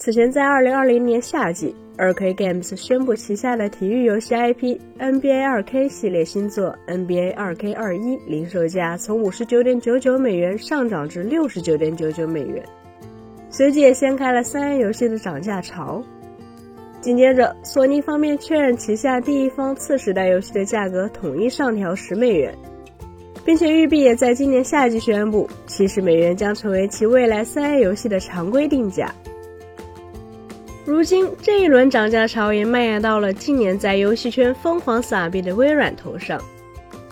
此前在二零二零年夏季，2K Games 宣布旗下的体育游戏 IP NBA 2K 系列新作 NBA 2K 二一零售价从五十九点九九美元上涨至六十九点九九美元，随即也掀开了三 A 游戏的涨价潮。紧接着，索尼方面确认旗下第一方次时代游戏的价格统一上调十美元，并且育碧也在今年夏季宣布，七十美元将成为其未来三 A 游戏的常规定价。如今，这一轮涨价潮也蔓延到了近年在游戏圈疯狂撒币的微软头上。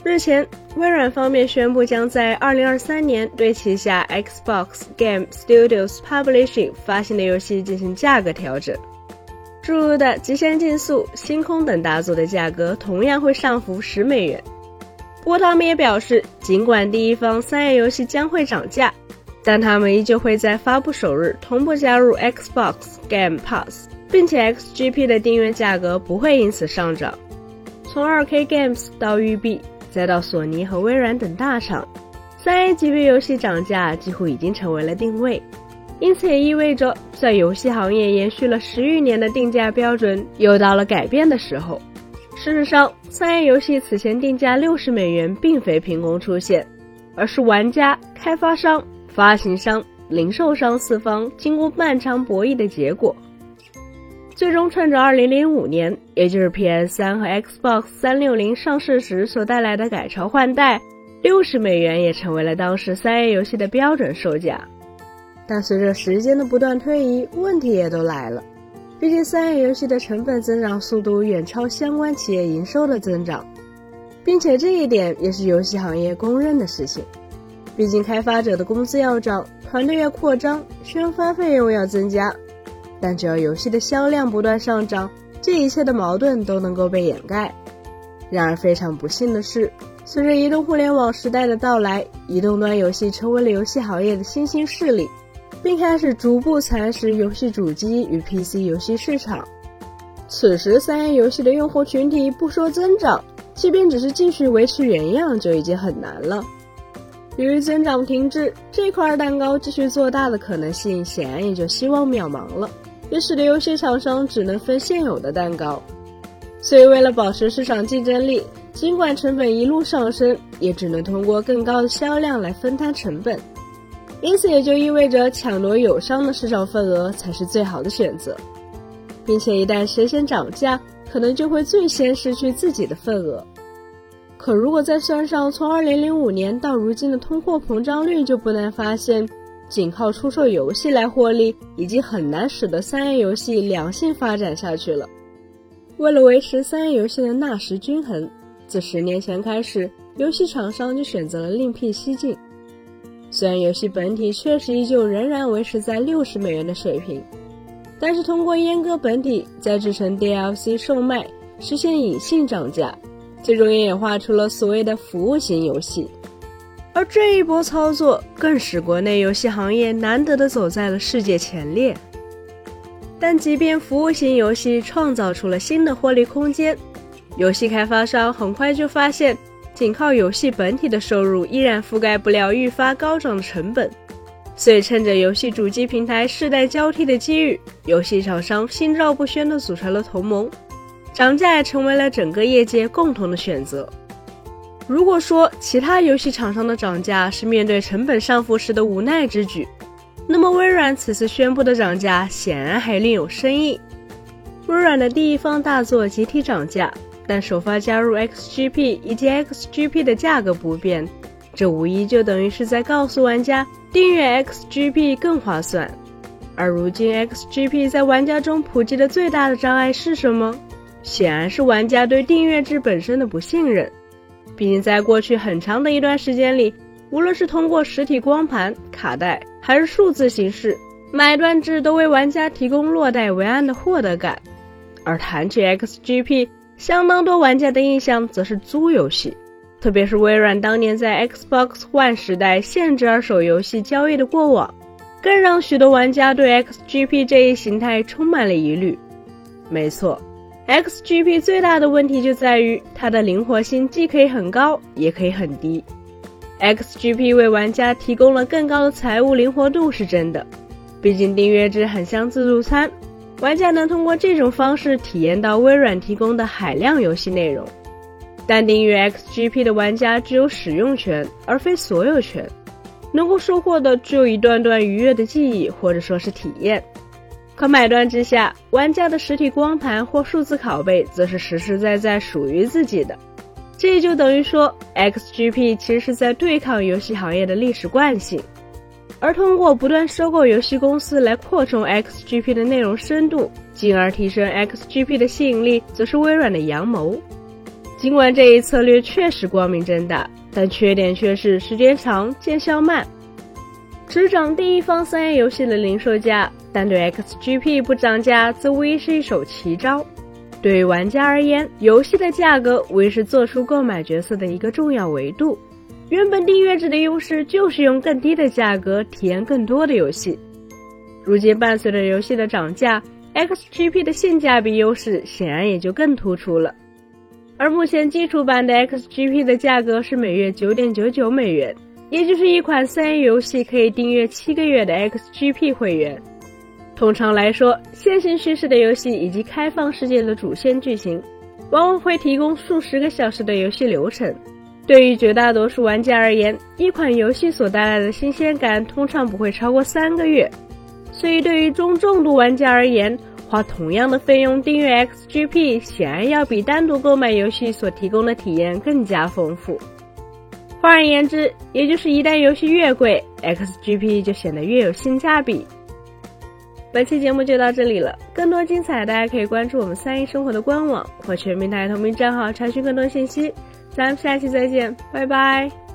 日前，微软方面宣布将在二零二三年对旗下 Xbox Game Studios Publishing 发行的游戏进行价格调整。诸如的《极限竞速》《星空》等大作的价格同样会上浮十美元。不过，他们也表示，尽管第一方三 A 游戏将会涨价，但他们依旧会在发布首日同步加入 Xbox Game Pass，并且 XGP 的订阅价格不会因此上涨。从 2K Games 到育碧，再到索尼和微软等大厂，三 A 级别游戏涨价几乎已经成为了定位。因此也意味着，在游戏行业延续了十余年的定价标准又到了改变的时候。事实上，三 A 游戏此前定价六十美元并非凭空出现，而是玩家、开发商、发行商、零售商四方经过漫长博弈的结果。最终，趁着2005年，也就是 PS3 和 Xbox 360上市时所带来的改朝换代，六十美元也成为了当时三 A 游戏的标准售价。但随着时间的不断推移，问题也都来了。毕竟三 A 游戏的成本增长速度远超相关企业营收的增长，并且这一点也是游戏行业公认的事情。毕竟开发者的工资要涨，团队要扩张，宣发费用要增加。但只要游戏的销量不断上涨，这一切的矛盾都能够被掩盖。然而非常不幸的是，随着移动互联网时代的到来，移动端游戏成为了游戏行业的新兴势力。并开始逐步蚕食游戏主机与 PC 游戏市场。此时，三 A 游戏的用户群体不说增长，即便只是继续维持原样，就已经很难了。由于增长停滞，这块蛋糕继续做大的可能性显然也就希望渺茫了，也使得游戏厂商只能分现有的蛋糕。所以，为了保持市场竞争力，尽管成本一路上升，也只能通过更高的销量来分摊成本。因此，也就意味着抢夺友商的市场份额才是最好的选择，并且一旦谁先涨价，可能就会最先失去自己的份额。可如果再算上从2005年到如今的通货膨胀率，就不难发现，仅靠出售游戏来获利，已经很难使得三 A 游戏良性发展下去了。为了维持三 A 游戏的纳什均衡，自十年前开始，游戏厂商就选择了另辟蹊径。虽然游戏本体确实依旧仍然维持在六十美元的水平，但是通过阉割本体再制成 DLC 售卖，实现隐性涨价，最终也演化出了所谓的服务型游戏。而这一波操作更使国内游戏行业难得的走在了世界前列。但即便服务型游戏创造出了新的获利空间，游戏开发商很快就发现。仅靠游戏本体的收入依然覆盖不了愈发高涨的成本，所以趁着游戏主机平台世代交替的机遇，游戏厂商心照不宣地组成了同盟，涨价也成为了整个业界共同的选择。如果说其他游戏厂商的涨价是面对成本上浮时的无奈之举，那么微软此次宣布的涨价显然还另有深意。微软的第一方大作集体涨价。但首发加入 XGP 以及 XGP 的价格不变，这无疑就等于是在告诉玩家订阅 XGP 更划算。而如今 XGP 在玩家中普及的最大的障碍是什么？显然是玩家对订阅制本身的不信任。毕竟在过去很长的一段时间里，无论是通过实体光盘、卡带，还是数字形式，买断制都为玩家提供落袋为安的获得感。而谈起 XGP，相当多玩家的印象则是租游戏，特别是微软当年在 Xbox One 时代限制二手游戏交易的过往，更让许多玩家对 XGP 这一形态充满了疑虑。没错，XGP 最大的问题就在于它的灵活性既可以很高，也可以很低。XGP 为玩家提供了更高的财务灵活度是真的，毕竟订阅制很像自助餐，玩家能通过这种方式体验到微软提供的海量游戏内容。但订阅 XGP 的玩家只有使用权，而非所有权，能够收获的只有一段段愉悦的记忆，或者说是体验。可买断之下，玩家的实体光盘或数字拷贝则是实实在在属于自己的。这就等于说，XGP 其实是在对抗游戏行业的历史惯性，而通过不断收购游戏公司来扩充 XGP 的内容深度，进而提升 XGP 的吸引力，则是微软的阳谋。尽管这一策略确实光明正大，但缺点却是时间长、见效慢。执掌第一方三 A 游戏的零售价，但对 XGP 不涨价，则无疑是一手奇招。对于玩家而言，游戏的价格无疑是做出购买决策的一个重要维度。原本订阅制的优势就是用更低的价格体验更多的游戏，如今伴随着游戏的涨价，XGP 的性价比优势显然也就更突出了。而目前基础版的 XGP 的价格是每月九点九九美元，也就是一款三 A 游戏可以订阅七个月的 XGP 会员。通常来说，线性叙事的游戏以及开放世界的主线剧情，往往会提供数十个小时的游戏流程。对于绝大多数玩家而言，一款游戏所带来的新鲜感通常不会超过三个月。所以，对于中重度玩家而言，花同样的费用订阅 XGP，显然要比单独购买游戏所提供的体验更加丰富。换而言之，也就是一旦游戏越贵，XGP 就显得越有性价比。本期节目就到这里了，更多精彩大家可以关注我们三一生活的官网或全平台同名账号查询更多信息。咱们下期再见，拜拜。